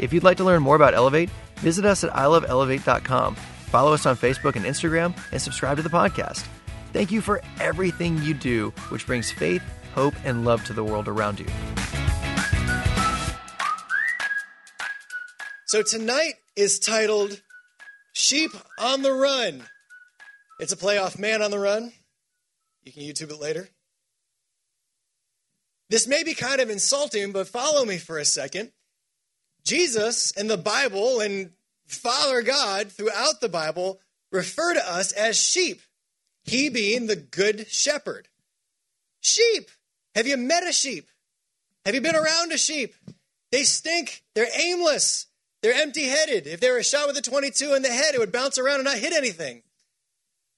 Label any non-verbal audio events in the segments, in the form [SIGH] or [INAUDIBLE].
If you'd like to learn more about Elevate, visit us at iloveelevate.com, follow us on Facebook and Instagram, and subscribe to the podcast. Thank you for everything you do, which brings faith, hope, and love to the world around you. So tonight is titled Sheep on the Run. It's a playoff Man on the Run. You can YouTube it later. This may be kind of insulting, but follow me for a second. Jesus and the Bible and Father God throughout the Bible refer to us as sheep, He being the good shepherd. Sheep. Have you met a sheep? Have you been around a sheep? They stink, they're aimless, they're empty headed. If they were shot with a 22 in the head, it would bounce around and not hit anything.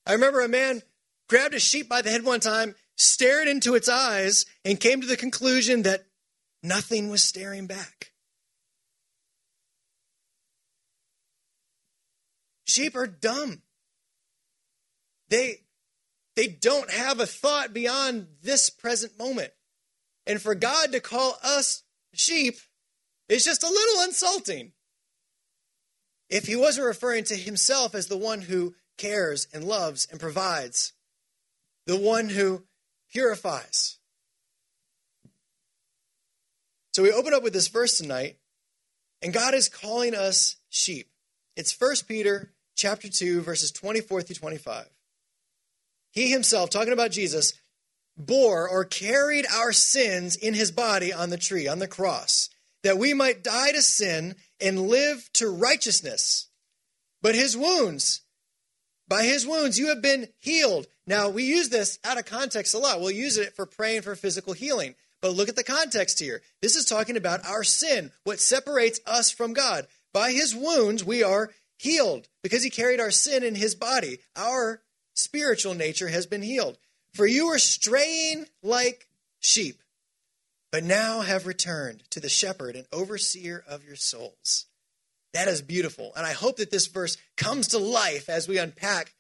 I remember a man grabbed a sheep by the head one time, stared into its eyes, and came to the conclusion that nothing was staring back. Sheep are dumb. They, they don't have a thought beyond this present moment. And for God to call us sheep is just a little insulting. If he wasn't referring to himself as the one who cares and loves and provides, the one who purifies. So we open up with this verse tonight, and God is calling us sheep. It's 1 Peter chapter 2, verses 24 through 25. He himself, talking about Jesus, bore or carried our sins in his body on the tree, on the cross, that we might die to sin and live to righteousness. But his wounds, by his wounds, you have been healed. Now, we use this out of context a lot. We'll use it for praying for physical healing. But look at the context here. This is talking about our sin, what separates us from God. By his wounds, we are healed because he carried our sin in his body. Our spiritual nature has been healed. For you were straying like sheep, but now have returned to the shepherd and overseer of your souls. That is beautiful. And I hope that this verse comes to life as we unpack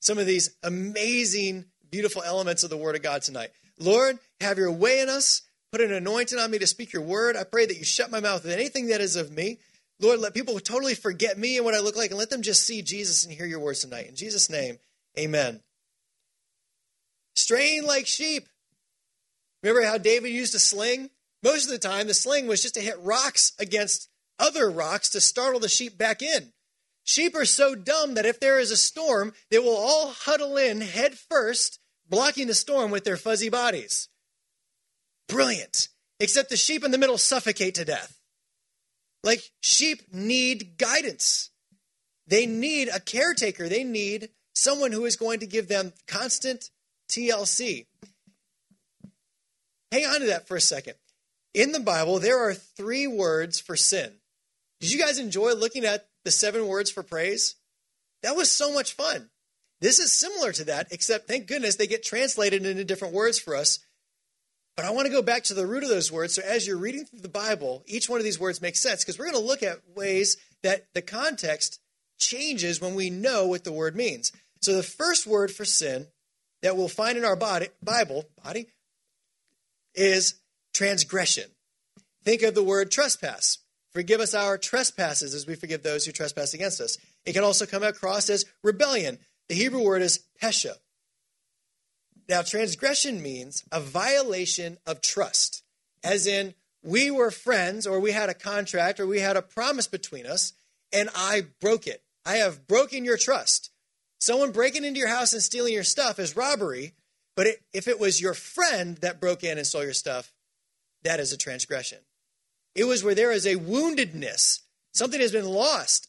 some of these amazing, beautiful elements of the Word of God tonight. Lord, have your way in us. Put an anointing on me to speak your word. I pray that you shut my mouth with anything that is of me. Lord, let people totally forget me and what I look like and let them just see Jesus and hear your words tonight. In Jesus' name, amen. Straying like sheep. Remember how David used a sling? Most of the time, the sling was just to hit rocks against other rocks to startle the sheep back in. Sheep are so dumb that if there is a storm, they will all huddle in head first, blocking the storm with their fuzzy bodies. Brilliant. Except the sheep in the middle suffocate to death. Like sheep need guidance. They need a caretaker. They need someone who is going to give them constant TLC. Hang on to that for a second. In the Bible, there are three words for sin. Did you guys enjoy looking at the seven words for praise? That was so much fun. This is similar to that, except thank goodness they get translated into different words for us but I want to go back to the root of those words. So as you're reading through the Bible, each one of these words makes sense because we're going to look at ways that the context changes when we know what the word means. So the first word for sin that we'll find in our body, Bible body is transgression. Think of the word trespass. Forgive us our trespasses as we forgive those who trespass against us. It can also come across as rebellion. The Hebrew word is pesha. Now, transgression means a violation of trust, as in, we were friends, or we had a contract, or we had a promise between us, and I broke it. I have broken your trust. Someone breaking into your house and stealing your stuff is robbery, but it, if it was your friend that broke in and stole your stuff, that is a transgression. It was where there is a woundedness, something has been lost,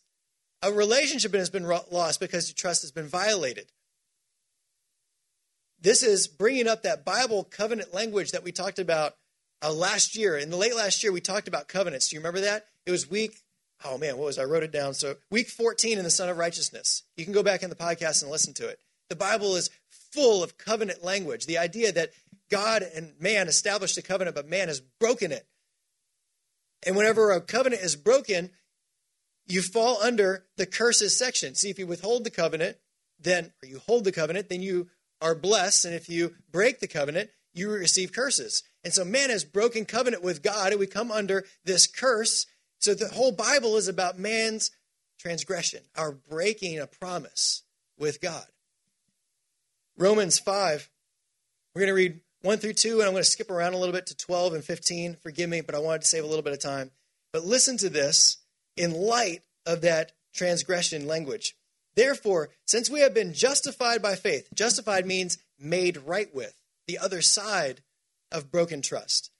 a relationship has been lost because your trust has been violated. This is bringing up that Bible covenant language that we talked about uh, last year. In the late last year, we talked about covenants. Do you remember that? It was week oh man, what was I wrote it down. So week 14 in the Son of Righteousness. You can go back in the podcast and listen to it. The Bible is full of covenant language. The idea that God and man established a covenant, but man has broken it. And whenever a covenant is broken, you fall under the curses section. See, if you withhold the covenant, then, or you hold the covenant, then you are blessed. And if you break the covenant, you receive curses. And so man has broken covenant with God, and we come under this curse. So the whole Bible is about man's transgression, our breaking a promise with God. Romans 5, we're going to read 1 through 2, and I'm going to skip around a little bit to 12 and 15. Forgive me, but I wanted to save a little bit of time. But listen to this in light of that transgression language. Therefore, since we have been justified by faith, justified means made right with, the other side of broken trust.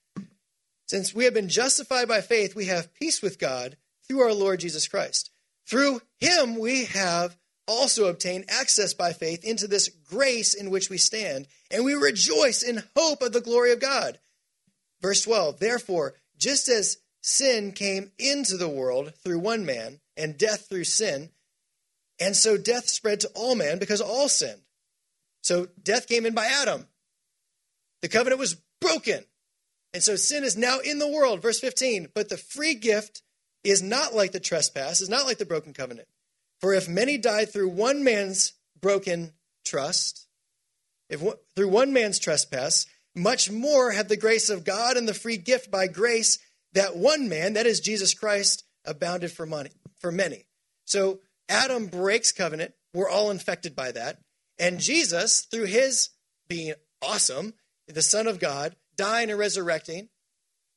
Since we have been justified by faith, we have peace with God through our Lord Jesus Christ. Through him, we have also obtained access by faith into this grace in which we stand, and we rejoice in hope of the glory of God. Verse 12 Therefore, just as sin came into the world through one man, and death through sin, and so death spread to all men because all sinned. So death came in by Adam. The covenant was broken. And so sin is now in the world. Verse 15. But the free gift is not like the trespass, is not like the broken covenant. For if many died through one man's broken trust, if through one man's trespass, much more have the grace of God and the free gift by grace that one man, that is Jesus Christ, abounded for money for many. So Adam breaks covenant. We're all infected by that. And Jesus, through his being awesome, the Son of God, dying and resurrecting,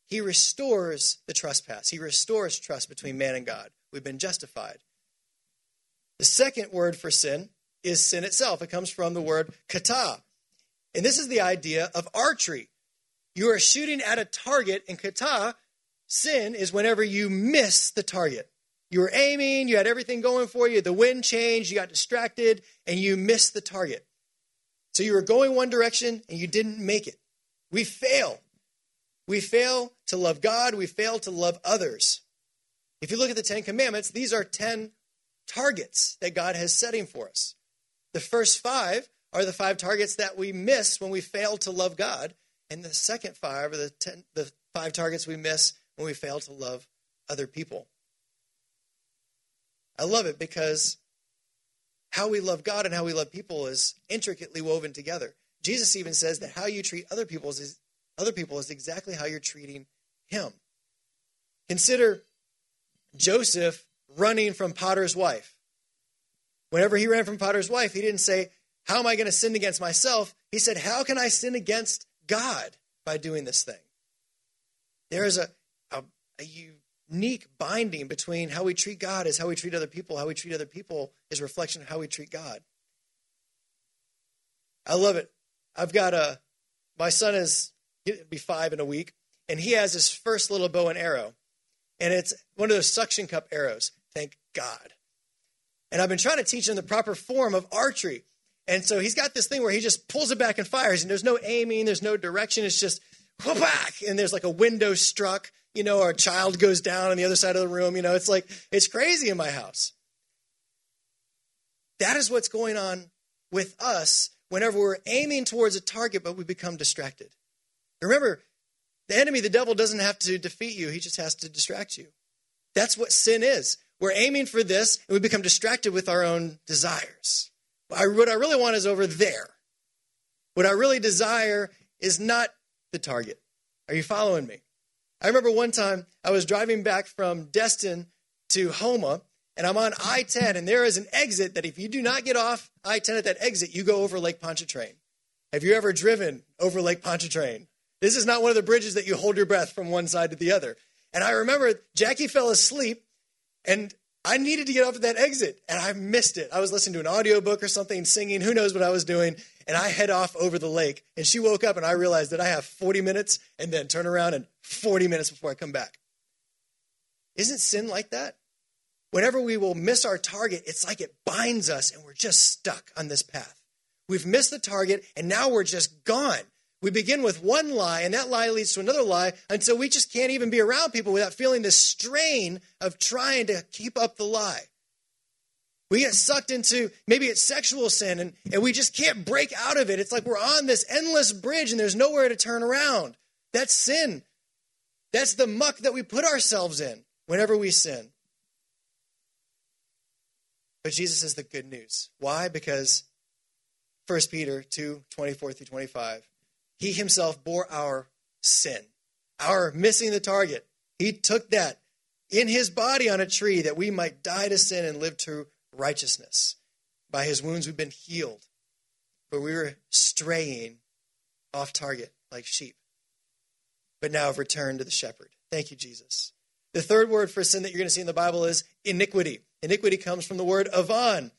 he restores the trespass. He restores trust between man and God. We've been justified. The second word for sin is sin itself. It comes from the word kata. And this is the idea of archery. You are shooting at a target, and kata, sin, is whenever you miss the target. You were aiming, you had everything going for you, the wind changed, you got distracted, and you missed the target. So you were going one direction and you didn't make it. We fail. We fail to love God, we fail to love others. If you look at the Ten Commandments, these are 10 targets that God has setting for us. The first five are the five targets that we miss when we fail to love God, and the second five are the, ten, the five targets we miss when we fail to love other people. I love it because how we love God and how we love people is intricately woven together. Jesus even says that how you treat other people is other people is exactly how you're treating him. Consider Joseph running from Potiphar's wife. Whenever he ran from Potiphar's wife, he didn't say, How am I going to sin against myself? He said, How can I sin against God by doing this thing? There is a, a, a unique binding between how we treat God is how we treat other people. How we treat other people is reflection of how we treat God. I love it. I've got a, my son is, he'll be five in a week, and he has his first little bow and arrow. And it's one of those suction cup arrows. Thank God. And I've been trying to teach him the proper form of archery. And so he's got this thing where he just pulls it back and fires, and there's no aiming, there's no direction. It's just back, and there's like a window struck, you know, our child goes down on the other side of the room. You know, it's like, it's crazy in my house. That is what's going on with us whenever we're aiming towards a target, but we become distracted. Remember, the enemy, the devil, doesn't have to defeat you, he just has to distract you. That's what sin is. We're aiming for this, and we become distracted with our own desires. What I really want is over there. What I really desire is not the target. Are you following me? I remember one time I was driving back from Destin to Houma, and I'm on I 10, and there is an exit that if you do not get off I 10 at that exit, you go over Lake Pontchartrain. Have you ever driven over Lake Pontchartrain? This is not one of the bridges that you hold your breath from one side to the other. And I remember Jackie fell asleep, and I needed to get off at that exit, and I missed it. I was listening to an audiobook or something, singing, who knows what I was doing, and I head off over the lake. And she woke up, and I realized that I have 40 minutes and then turn around and 40 minutes before I come back. Isn't sin like that? Whenever we will miss our target, it's like it binds us and we're just stuck on this path. We've missed the target and now we're just gone. We begin with one lie, and that lie leads to another lie until we just can't even be around people without feeling the strain of trying to keep up the lie. We get sucked into maybe it's sexual sin and, and we just can't break out of it. It's like we're on this endless bridge and there's nowhere to turn around. That's sin. That's the muck that we put ourselves in whenever we sin. But Jesus is the good news. Why? Because 1 Peter 2 24 through 25, he himself bore our sin, our missing the target. He took that in his body on a tree that we might die to sin and live to righteousness. By his wounds, we've been healed. But we were straying off target like sheep. But now have returned to the shepherd. Thank you, Jesus. The third word for sin that you're going to see in the Bible is iniquity. Iniquity comes from the word avon.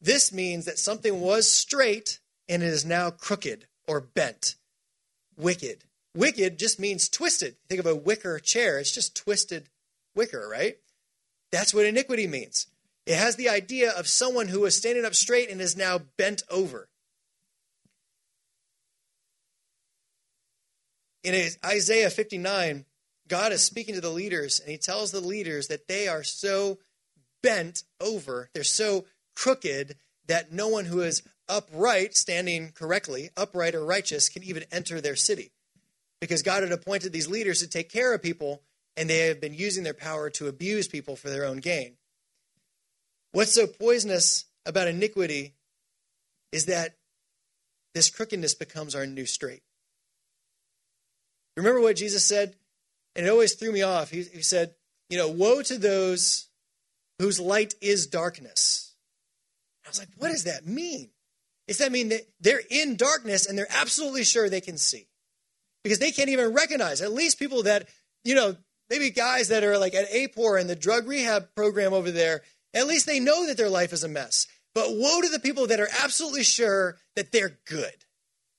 This means that something was straight and it is now crooked or bent. Wicked. Wicked just means twisted. Think of a wicker chair, it's just twisted wicker, right? That's what iniquity means. It has the idea of someone who was standing up straight and is now bent over. In Isaiah 59, God is speaking to the leaders, and he tells the leaders that they are so bent over, they're so crooked that no one who is upright, standing correctly, upright or righteous, can even enter their city. Because God had appointed these leaders to take care of people, and they have been using their power to abuse people for their own gain. What's so poisonous about iniquity is that this crookedness becomes our new straight. Remember what Jesus said? And it always threw me off. He, he said, You know, woe to those whose light is darkness. I was like, What does that mean? Does that mean that they're in darkness and they're absolutely sure they can see? Because they can't even recognize, at least people that, you know, maybe guys that are like at APOR and the drug rehab program over there, at least they know that their life is a mess. But woe to the people that are absolutely sure that they're good.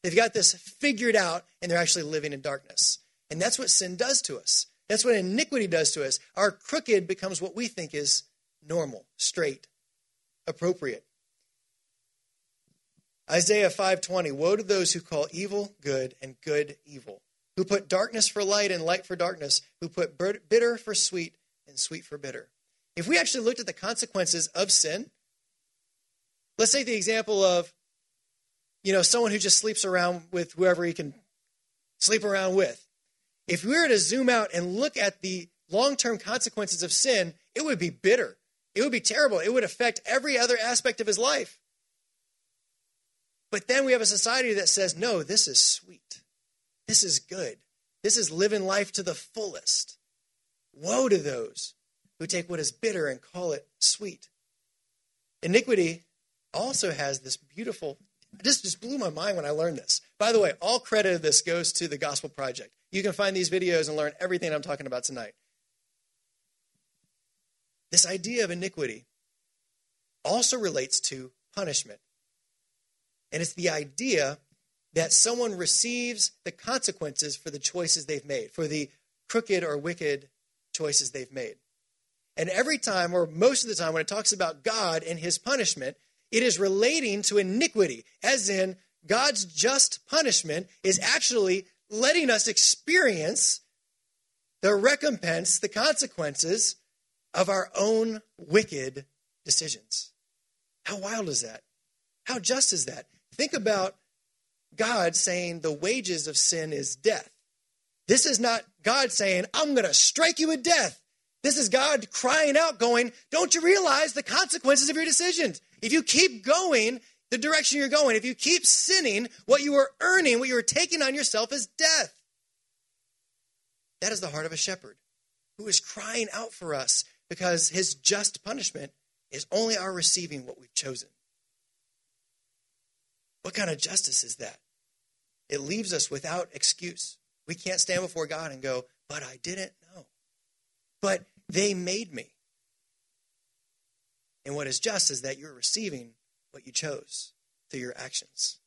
They've got this figured out and they're actually living in darkness. And that's what sin does to us. That's what iniquity does to us. Our crooked becomes what we think is normal, straight, appropriate. Isaiah 5:20 Woe to those who call evil good and good evil, who put darkness for light and light for darkness, who put bitter for sweet and sweet for bitter. If we actually looked at the consequences of sin, let's take the example of, you know, someone who just sleeps around with whoever he can sleep around with. If we were to zoom out and look at the long term consequences of sin, it would be bitter. It would be terrible. It would affect every other aspect of his life. But then we have a society that says, no, this is sweet. This is good. This is living life to the fullest. Woe to those who take what is bitter and call it sweet. Iniquity also has this beautiful, this just blew my mind when I learned this. By the way, all credit of this goes to the Gospel Project. You can find these videos and learn everything I'm talking about tonight. This idea of iniquity also relates to punishment. And it's the idea that someone receives the consequences for the choices they've made, for the crooked or wicked choices they've made. And every time, or most of the time, when it talks about God and his punishment, it is relating to iniquity, as in God's just punishment is actually letting us experience the recompense, the consequences of our own wicked decisions. How wild is that? How just is that? Think about God saying the wages of sin is death. This is not God saying, I'm going to strike you with death. This is God crying out, going, Don't you realize the consequences of your decisions? If you keep going the direction you're going, if you keep sinning, what you are earning, what you are taking on yourself is death. That is the heart of a shepherd who is crying out for us because his just punishment is only our receiving what we've chosen. What kind of justice is that? It leaves us without excuse. We can't stand before God and go, but I didn't but they made me. And what is just is that you're receiving what you chose through your actions.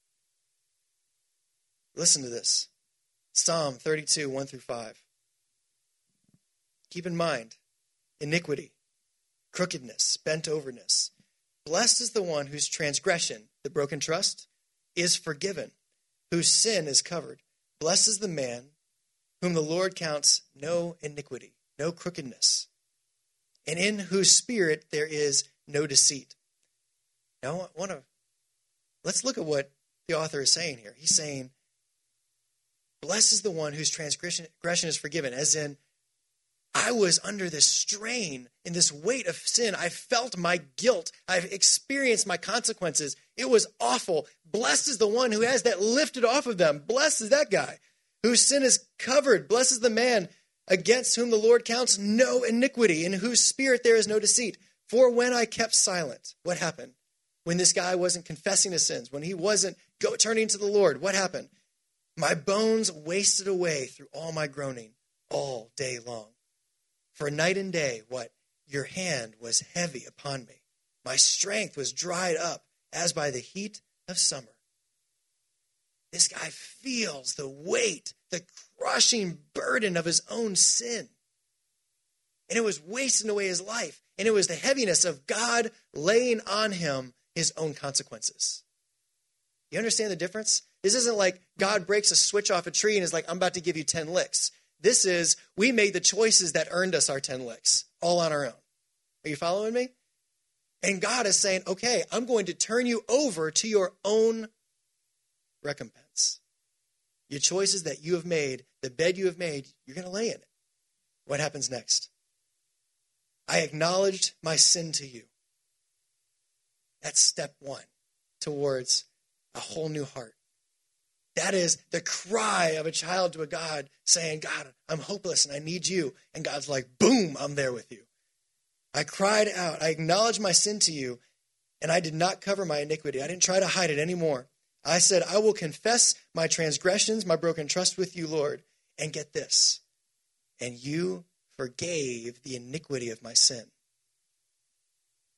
Listen to this Psalm 32, 1 through 5. Keep in mind iniquity, crookedness, bent overness. Blessed is the one whose transgression, the broken trust, is forgiven, whose sin is covered. Blessed is the man whom the Lord counts no iniquity, no crookedness, and in whose spirit there is no deceit. Now, I want to let's look at what the author is saying here. He's saying, Blessed is the one whose transgression is forgiven, as in, I was under this strain in this weight of sin. I felt my guilt. I've experienced my consequences. It was awful. Blessed is the one who has that lifted off of them. Blessed is that guy whose sin is covered. Blessed is the man against whom the Lord counts no iniquity, in whose spirit there is no deceit. For when I kept silent, what happened? When this guy wasn't confessing his sins, when he wasn't go, turning to the Lord, what happened? My bones wasted away through all my groaning all day long. For night and day, what? Your hand was heavy upon me. My strength was dried up as by the heat of summer. This guy feels the weight, the crushing burden of his own sin. And it was wasting away his life. And it was the heaviness of God laying on him his own consequences. You understand the difference? This isn't like God breaks a switch off a tree and is like, I'm about to give you 10 licks. This is, we made the choices that earned us our 10 licks, all on our own. Are you following me? And God is saying, okay, I'm going to turn you over to your own recompense. Your choices that you have made, the bed you have made, you're going to lay in it. What happens next? I acknowledged my sin to you. That's step one towards a whole new heart. That is the cry of a child to a God saying, God, I'm hopeless and I need you. And God's like, boom, I'm there with you. I cried out, I acknowledged my sin to you, and I did not cover my iniquity. I didn't try to hide it anymore. I said, I will confess my transgressions, my broken trust with you, Lord. And get this, and you forgave the iniquity of my sin.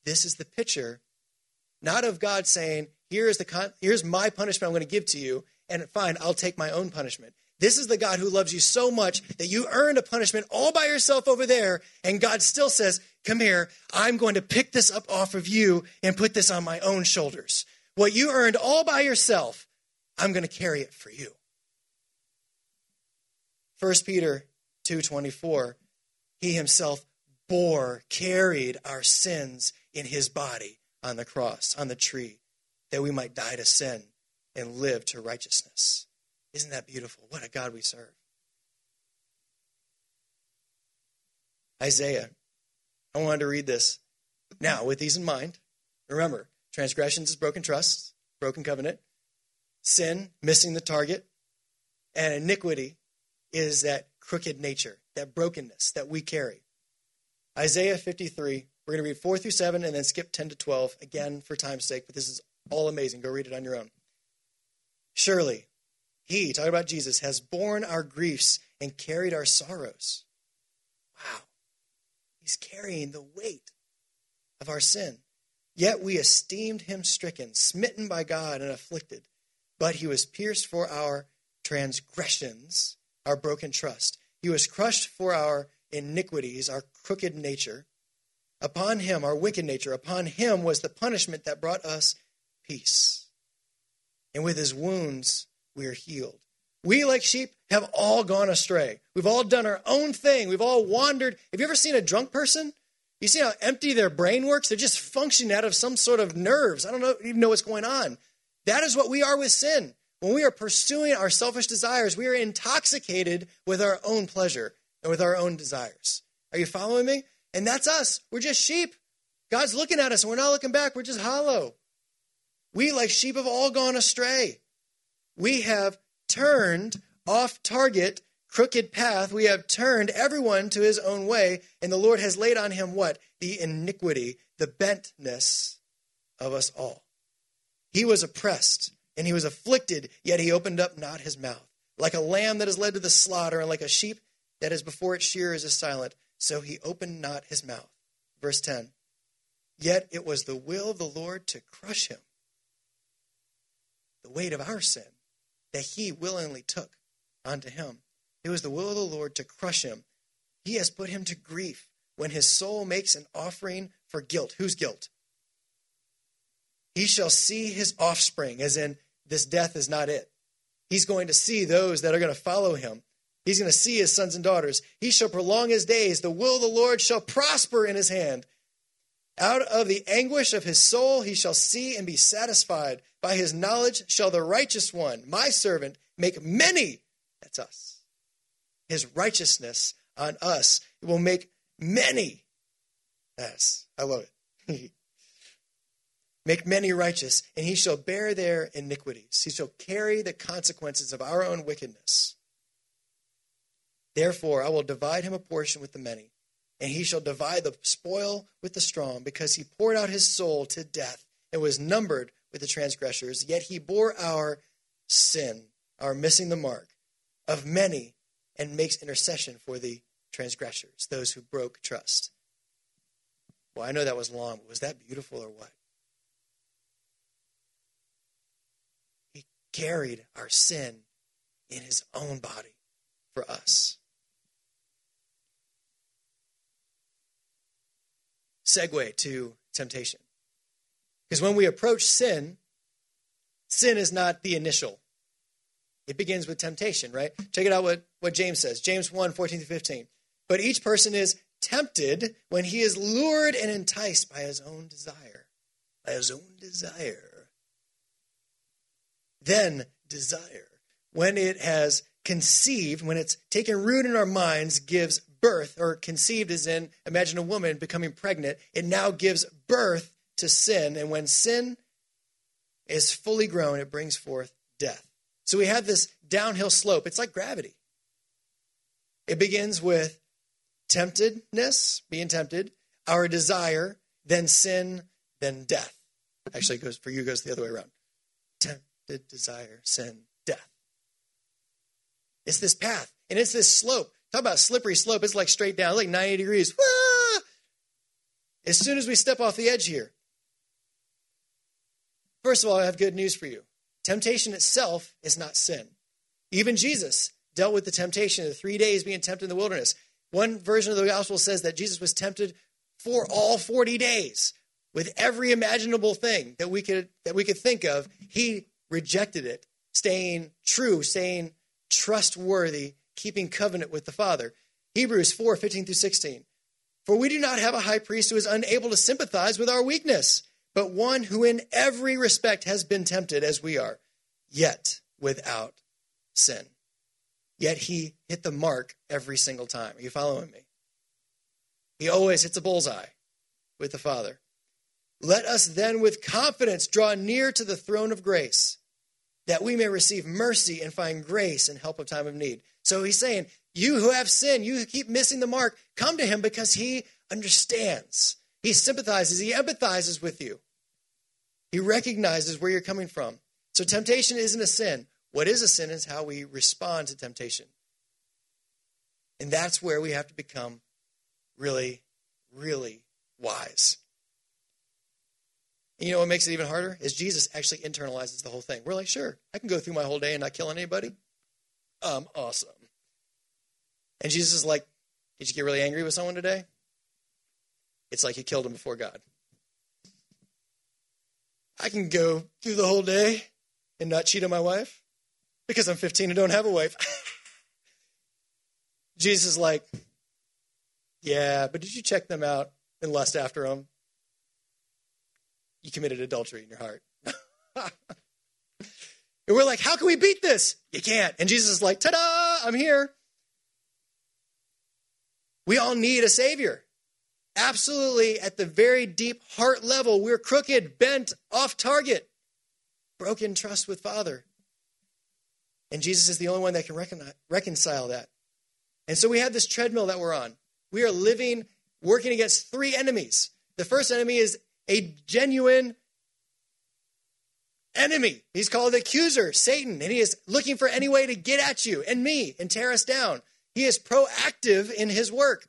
This is the picture, not of God saying, Here is the con- here's my punishment I'm going to give to you, and fine, I'll take my own punishment. This is the God who loves you so much that you earned a punishment all by yourself over there, and God still says, Come here, I'm going to pick this up off of you and put this on my own shoulders. What you earned all by yourself, I'm going to carry it for you. 1 Peter 2:24 He himself bore carried our sins in his body on the cross on the tree that we might die to sin and live to righteousness. Isn't that beautiful? What a God we serve. Isaiah. I wanted to read this. Now, with these in mind, remember, transgressions is broken trust, broken covenant. Sin, missing the target. And iniquity is that crooked nature, that brokenness that we carry. Isaiah 53, we're going to read 4 through 7 and then skip 10 to 12, again for time's sake, but this is all amazing. Go read it on your own. Surely, he, talking about Jesus, has borne our griefs and carried our sorrows. Wow. He's carrying the weight of our sin. Yet we esteemed him stricken, smitten by God, and afflicted. But he was pierced for our transgressions, our broken trust. He was crushed for our iniquities, our crooked nature. Upon him, our wicked nature, upon him was the punishment that brought us peace and with his wounds we are healed. We, like sheep, have all gone astray. We've all done our own thing. We've all wandered. Have you ever seen a drunk person? You see how empty their brain works? They're just functioning out of some sort of nerves. I don't know, even know what's going on. That is what we are with sin. When we are pursuing our selfish desires, we are intoxicated with our own pleasure and with our own desires. Are you following me? And that's us. We're just sheep. God's looking at us and we're not looking back. We're just hollow. We, like sheep, have all gone astray. We have turned off target, crooked path. We have turned everyone to his own way, and the Lord has laid on him what? The iniquity, the bentness of us all. He was oppressed and he was afflicted, yet he opened up not his mouth. Like a lamb that is led to the slaughter, and like a sheep that is before its shearers is silent, so he opened not his mouth. Verse 10 Yet it was the will of the Lord to crush him the weight of our sin that he willingly took onto him. It was the will of the Lord to crush him. He has put him to grief when his soul makes an offering for guilt. Whose guilt? He shall see his offspring, as in, this death is not it. He's going to see those that are going to follow him. He's going to see his sons and daughters. He shall prolong his days. The will of the Lord shall prosper in his hand. Out of the anguish of his soul he shall see and be satisfied. By his knowledge shall the righteous one, my servant, make many, that's us, his righteousness on us will make many. Yes, I love it. [LAUGHS] make many righteous, and he shall bear their iniquities. He shall carry the consequences of our own wickedness. Therefore, I will divide him a portion with the many, and he shall divide the spoil with the strong, because he poured out his soul to death and was numbered with the transgressors. Yet he bore our sin, our missing the mark, of many, and makes intercession for the transgressors, those who broke trust. Well, I know that was long, but was that beautiful or what? He carried our sin in his own body for us. segue to temptation. Because when we approach sin, sin is not the initial. It begins with temptation, right? Check it out what, what James says. James 1, 14 to 15. But each person is tempted when he is lured and enticed by his own desire. By his own desire. Then desire, when it has conceived, when it's taken root in our minds, gives birth, or conceived as in, imagine a woman becoming pregnant, it now gives birth to sin. And when sin is fully grown, it brings forth death. So we have this downhill slope. It's like gravity. It begins with temptedness, being tempted, our desire, then sin, then death. Actually, goes for you goes the other way around. Tempted, desire, sin, death. It's this path, and it's this slope. Talk about slippery slope. It's like straight down, like 90 degrees. Ah! As soon as we step off the edge here, first of all, I have good news for you. Temptation itself is not sin. Even Jesus dealt with the temptation of the three days being tempted in the wilderness. One version of the gospel says that Jesus was tempted for all 40 days with every imaginable thing that we could that we could think of. He rejected it, staying true, staying trustworthy keeping covenant with the Father. Hebrews 4 15 through 16. For we do not have a high priest who is unable to sympathize with our weakness, but one who in every respect has been tempted as we are, yet without sin. Yet he hit the mark every single time. Are you following me? He always hits a bullseye with the Father. Let us then with confidence draw near to the throne of grace, that we may receive mercy and find grace and help of time of need. So he's saying, You who have sinned, you who keep missing the mark, come to him because he understands. He sympathizes, he empathizes with you. He recognizes where you're coming from. So temptation isn't a sin. What is a sin is how we respond to temptation. And that's where we have to become really, really wise. And you know what makes it even harder? Is Jesus actually internalizes the whole thing. We're like, sure, I can go through my whole day and not kill anybody. I'm awesome. And Jesus is like, Did you get really angry with someone today? It's like you killed him before God. I can go through the whole day and not cheat on my wife because I'm 15 and don't have a wife. [LAUGHS] Jesus is like, Yeah, but did you check them out and lust after them? You committed adultery in your heart. [LAUGHS] And we're like, how can we beat this? You can't. And Jesus is like, ta da, I'm here. We all need a Savior. Absolutely, at the very deep heart level, we're crooked, bent, off target, broken trust with Father. And Jesus is the only one that can recon- reconcile that. And so we have this treadmill that we're on. We are living, working against three enemies. The first enemy is a genuine enemy. He's called the accuser, Satan, and he is looking for any way to get at you and me and tear us down. He is proactive in his work.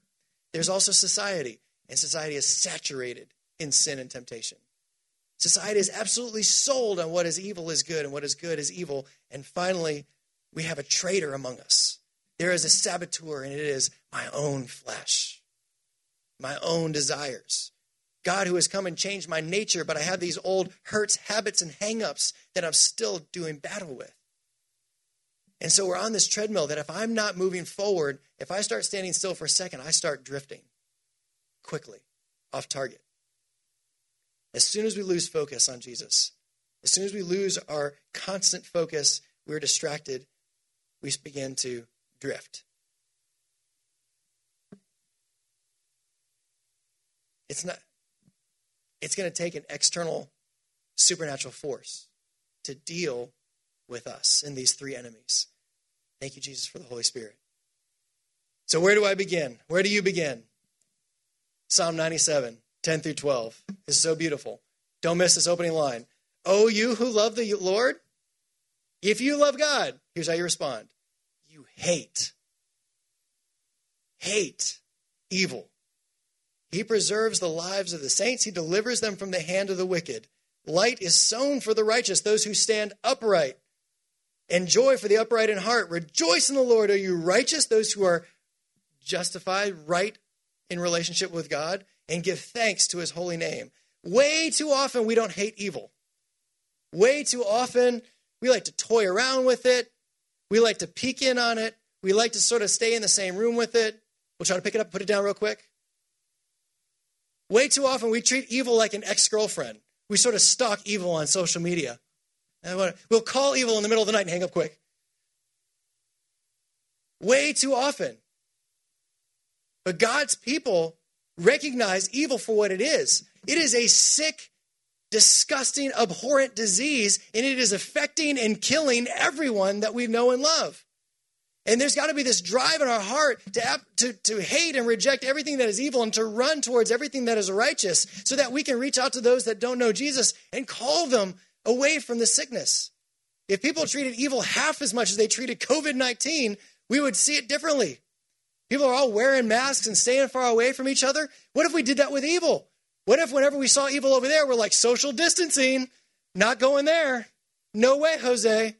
There's also society, and society is saturated in sin and temptation. Society is absolutely sold on what is evil is good and what is good is evil. And finally, we have a traitor among us. There is a saboteur, and it is my own flesh, my own desires. God who has come and changed my nature, but I have these old hurts, habits, and hangups that I'm still doing battle with. And so we're on this treadmill that if I'm not moving forward, if I start standing still for a second, I start drifting quickly off target. As soon as we lose focus on Jesus, as soon as we lose our constant focus, we're distracted, we begin to drift. It's not it's going to take an external supernatural force to deal with us in these three enemies. Thank you, Jesus, for the Holy Spirit. So, where do I begin? Where do you begin? Psalm 97, 10 through 12 is so beautiful. Don't miss this opening line. Oh, you who love the Lord, if you love God, here's how you respond you hate, hate evil. He preserves the lives of the saints, He delivers them from the hand of the wicked. Light is sown for the righteous, those who stand upright and joy for the upright in heart. Rejoice in the Lord, are you righteous, those who are justified, right in relationship with God, and give thanks to his holy name. Way too often we don't hate evil. Way too often we like to toy around with it. We like to peek in on it. We like to sort of stay in the same room with it. We'll try to pick it up, put it down real quick. Way too often we treat evil like an ex girlfriend. We sort of stalk evil on social media. We'll call evil in the middle of the night and hang up quick. Way too often. But God's people recognize evil for what it is it is a sick, disgusting, abhorrent disease, and it is affecting and killing everyone that we know and love. And there's got to be this drive in our heart to, to, to hate and reject everything that is evil and to run towards everything that is righteous so that we can reach out to those that don't know Jesus and call them away from the sickness. If people treated evil half as much as they treated COVID 19, we would see it differently. People are all wearing masks and staying far away from each other. What if we did that with evil? What if, whenever we saw evil over there, we're like, social distancing, not going there? No way, Jose.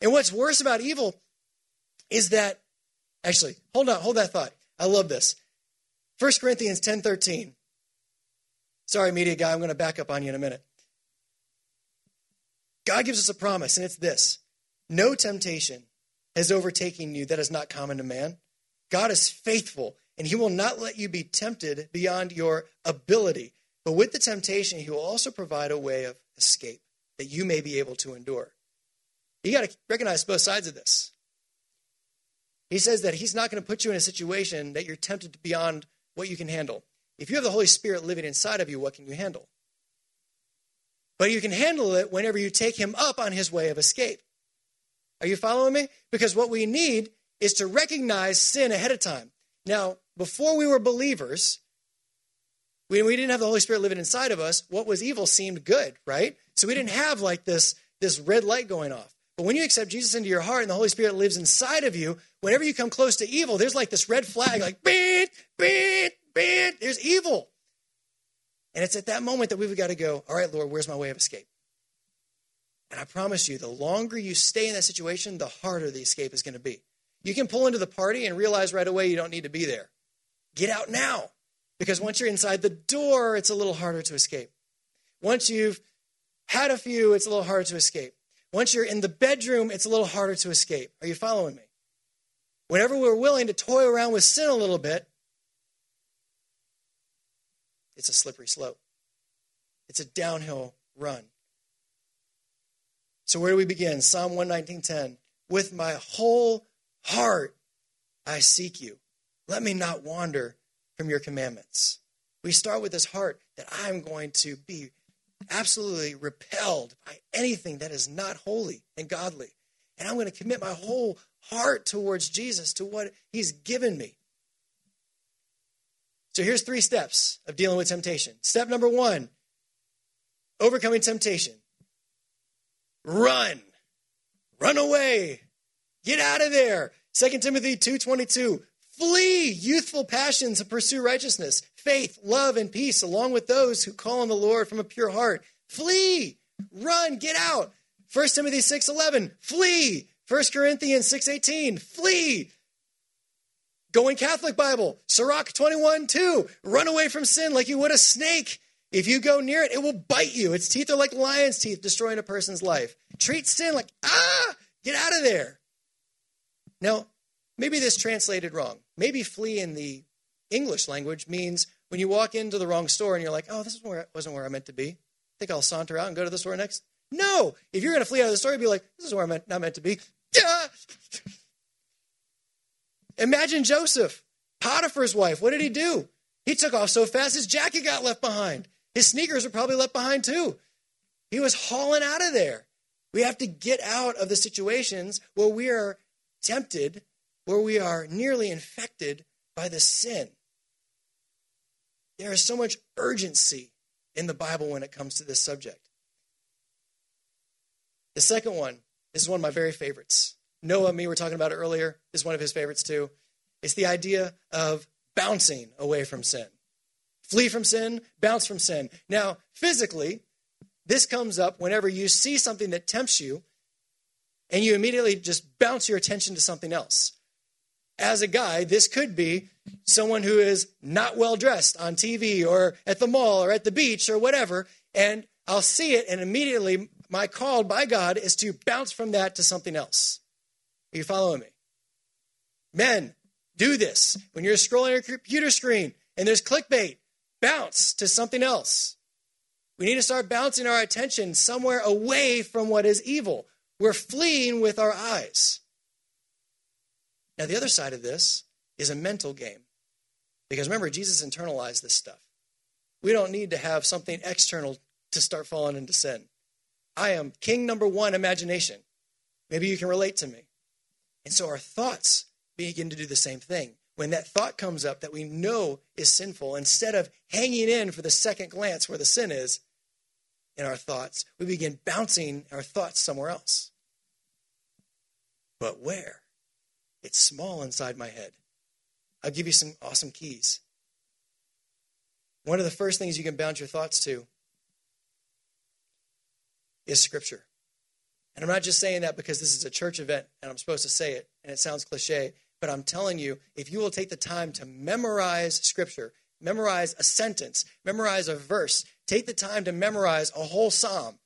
And what's worse about evil is that, actually, hold on, hold that thought. I love this. 1 Corinthians 10 13. Sorry, media guy, I'm going to back up on you in a minute. God gives us a promise, and it's this No temptation has overtaken you that is not common to man. God is faithful, and he will not let you be tempted beyond your ability. But with the temptation, he will also provide a way of escape that you may be able to endure. You got to recognize both sides of this. He says that he's not going to put you in a situation that you're tempted beyond what you can handle. If you have the Holy Spirit living inside of you, what can you handle? But you can handle it whenever you take him up on his way of escape. Are you following me? Because what we need is to recognize sin ahead of time. Now, before we were believers, when we didn't have the Holy Spirit living inside of us, what was evil seemed good, right? So we didn't have like this, this red light going off. But when you accept Jesus into your heart and the Holy Spirit lives inside of you, whenever you come close to evil, there's like this red flag, like, beat, beat, beat, there's evil. And it's at that moment that we've got to go, all right, Lord, where's my way of escape? And I promise you, the longer you stay in that situation, the harder the escape is going to be. You can pull into the party and realize right away you don't need to be there. Get out now. Because once you're inside the door, it's a little harder to escape. Once you've had a few, it's a little harder to escape. Once you're in the bedroom, it's a little harder to escape. Are you following me? Whenever we're willing to toy around with sin a little bit, it's a slippery slope. It's a downhill run. So where do we begin? Psalm 119:10. With my whole heart I seek you. Let me not wander from your commandments. We start with this heart that I'm going to be absolutely repelled by anything that is not holy and godly. And I'm going to commit my whole heart towards Jesus, to what he's given me. So here's three steps of dealing with temptation. Step number one overcoming temptation. Run. Run away. Get out of there. 2 Timothy 2:22. Flee youthful passions and pursue righteousness, faith, love, and peace, along with those who call on the Lord from a pure heart. Flee. Run. Get out. 1 Timothy 6:11. Flee. 1 Corinthians 6:18. Flee. Going Catholic Bible, Sirach 21 2. Run away from sin like you would a snake. If you go near it, it will bite you. Its teeth are like lion's teeth, destroying a person's life. Treat sin like, ah, Get out of there. Now, maybe this translated wrong. Maybe flee in the English language means when you walk into the wrong store and you're like, oh, this wasn't where I meant to be. I think I'll saunter out and go to the store next. No, if you're going to flee out of the story, be like, this is where I'm not meant to be. [LAUGHS] Imagine Joseph, Potiphar's wife. What did he do? He took off so fast his jacket got left behind. His sneakers were probably left behind too. He was hauling out of there. We have to get out of the situations where we are tempted, where we are nearly infected by the sin. There is so much urgency in the Bible when it comes to this subject. The second one is one of my very favorites. Noah, me, were talking about it earlier, is one of his favorites too. It's the idea of bouncing away from sin. Flee from sin, bounce from sin. Now, physically, this comes up whenever you see something that tempts you and you immediately just bounce your attention to something else. As a guy, this could be someone who is not well dressed on TV or at the mall or at the beach or whatever, and I'll see it, and immediately my call by God is to bounce from that to something else. Are you following me? Men, do this. When you're scrolling your computer screen and there's clickbait, bounce to something else. We need to start bouncing our attention somewhere away from what is evil. We're fleeing with our eyes. Now, the other side of this is a mental game. Because remember, Jesus internalized this stuff. We don't need to have something external to start falling into sin. I am king number one, imagination. Maybe you can relate to me. And so our thoughts begin to do the same thing. When that thought comes up that we know is sinful, instead of hanging in for the second glance where the sin is in our thoughts, we begin bouncing our thoughts somewhere else. But where? It's small inside my head. I'll give you some awesome keys. One of the first things you can bounce your thoughts to is Scripture. And I'm not just saying that because this is a church event and I'm supposed to say it and it sounds cliche, but I'm telling you, if you will take the time to memorize Scripture, memorize a sentence, memorize a verse, take the time to memorize a whole psalm,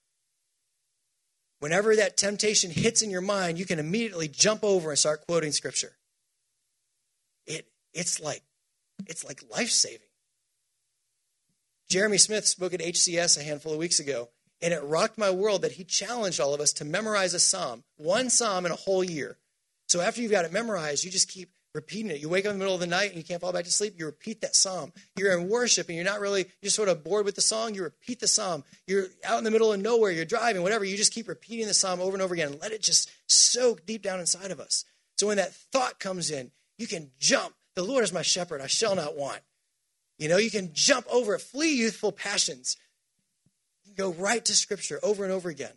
whenever that temptation hits in your mind, you can immediately jump over and start quoting Scripture. It, it's like it's like life saving. Jeremy Smith spoke at HCS a handful of weeks ago, and it rocked my world that he challenged all of us to memorize a psalm, one psalm in a whole year. So after you've got it memorized, you just keep repeating it. You wake up in the middle of the night and you can't fall back to sleep, you repeat that psalm. You're in worship and you're not really, you're sort of bored with the song, you repeat the psalm. You're out in the middle of nowhere, you're driving, whatever, you just keep repeating the psalm over and over again and let it just soak deep down inside of us. So when that thought comes in, you can jump. The Lord is my shepherd, I shall not want. You know, you can jump over it, flee youthful passions go right to Scripture over and over again.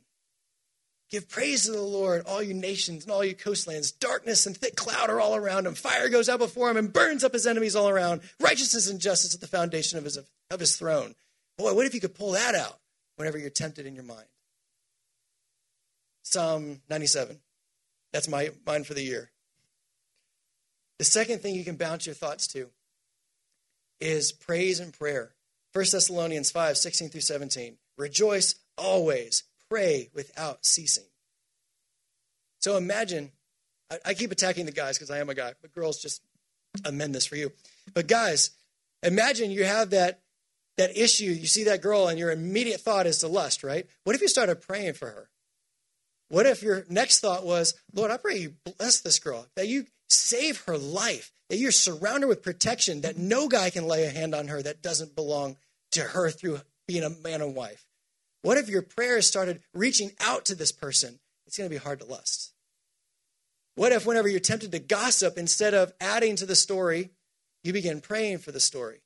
Give praise to the Lord, all you nations and all you coastlands. Darkness and thick cloud are all around him. Fire goes out before him and burns up his enemies all around. Righteousness and justice at the foundation of his, of his throne. Boy, what if you could pull that out whenever you're tempted in your mind? Psalm 97. That's my mine for the year. The second thing you can bounce your thoughts to is praise and prayer. 1 Thessalonians 5, 16 through 17. Rejoice always. Pray without ceasing. So imagine, I, I keep attacking the guys because I am a guy, but girls just amend this for you. But guys, imagine you have that that issue, you see that girl and your immediate thought is to lust, right? What if you started praying for her? What if your next thought was, Lord, I pray you bless this girl, that you save her life, that you're surrounded with protection, that no guy can lay a hand on her that doesn't belong to her through being a man and wife? What if your prayers started reaching out to this person? It's going to be hard to lust. What if, whenever you're tempted to gossip, instead of adding to the story, you begin praying for the story?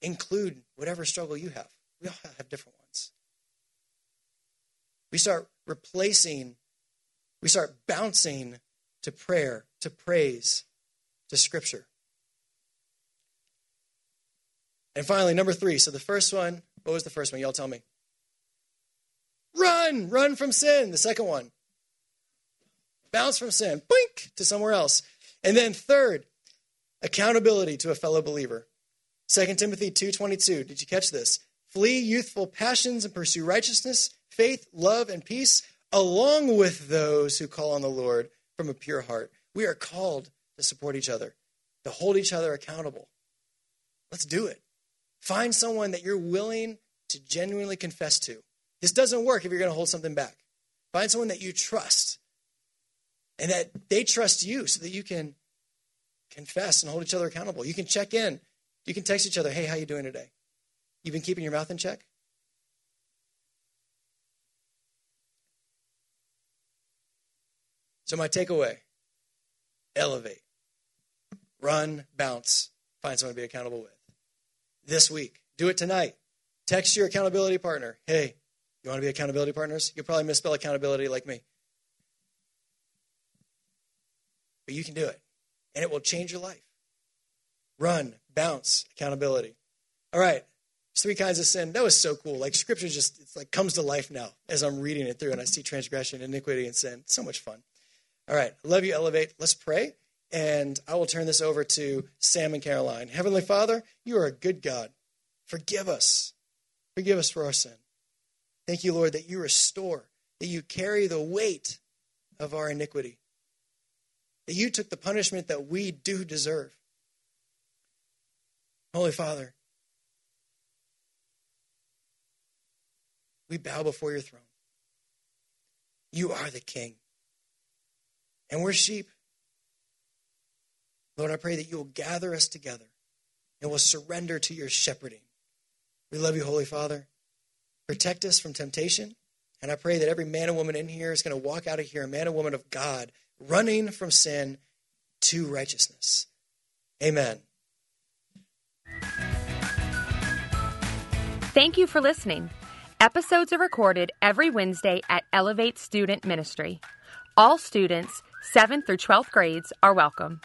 Include whatever struggle you have. We all have different ones. We start replacing, we start bouncing to prayer, to praise, to scripture. And finally, number three. So the first one, what was the first one? Y'all tell me. Run, run from sin. The second one, bounce from sin, blink to somewhere else. And then third, accountability to a fellow believer. 2 Timothy 2:22. Did you catch this? Flee youthful passions and pursue righteousness, faith, love, and peace, along with those who call on the Lord from a pure heart. We are called to support each other, to hold each other accountable. Let's do it. Find someone that you're willing to genuinely confess to. This doesn't work if you're going to hold something back. Find someone that you trust and that they trust you so that you can confess and hold each other accountable. You can check in. You can text each other, "Hey, how you doing today? You been keeping your mouth in check?" So my takeaway, elevate. Run, bounce, find someone to be accountable with. This week, do it tonight. Text your accountability partner. Hey, you want to be accountability partners? You'll probably misspell accountability like me. But you can do it, and it will change your life. Run, bounce, accountability. All right, three kinds of sin. That was so cool. Like scripture just it's like comes to life now as I'm reading it through and I see transgression, iniquity, and sin. So much fun. All right, love you, Elevate. Let's pray. And I will turn this over to Sam and Caroline. Heavenly Father, you are a good God. Forgive us. Forgive us for our sin. Thank you, Lord, that you restore, that you carry the weight of our iniquity, that you took the punishment that we do deserve. Holy Father, we bow before your throne. You are the King, and we're sheep. Lord, I pray that you will gather us together and will surrender to your shepherding. We love you, Holy Father. Protect us from temptation. And I pray that every man and woman in here is going to walk out of here, a man and woman of God, running from sin to righteousness. Amen. Thank you for listening. Episodes are recorded every Wednesday at Elevate Student Ministry. All students, 7th through 12th grades, are welcome.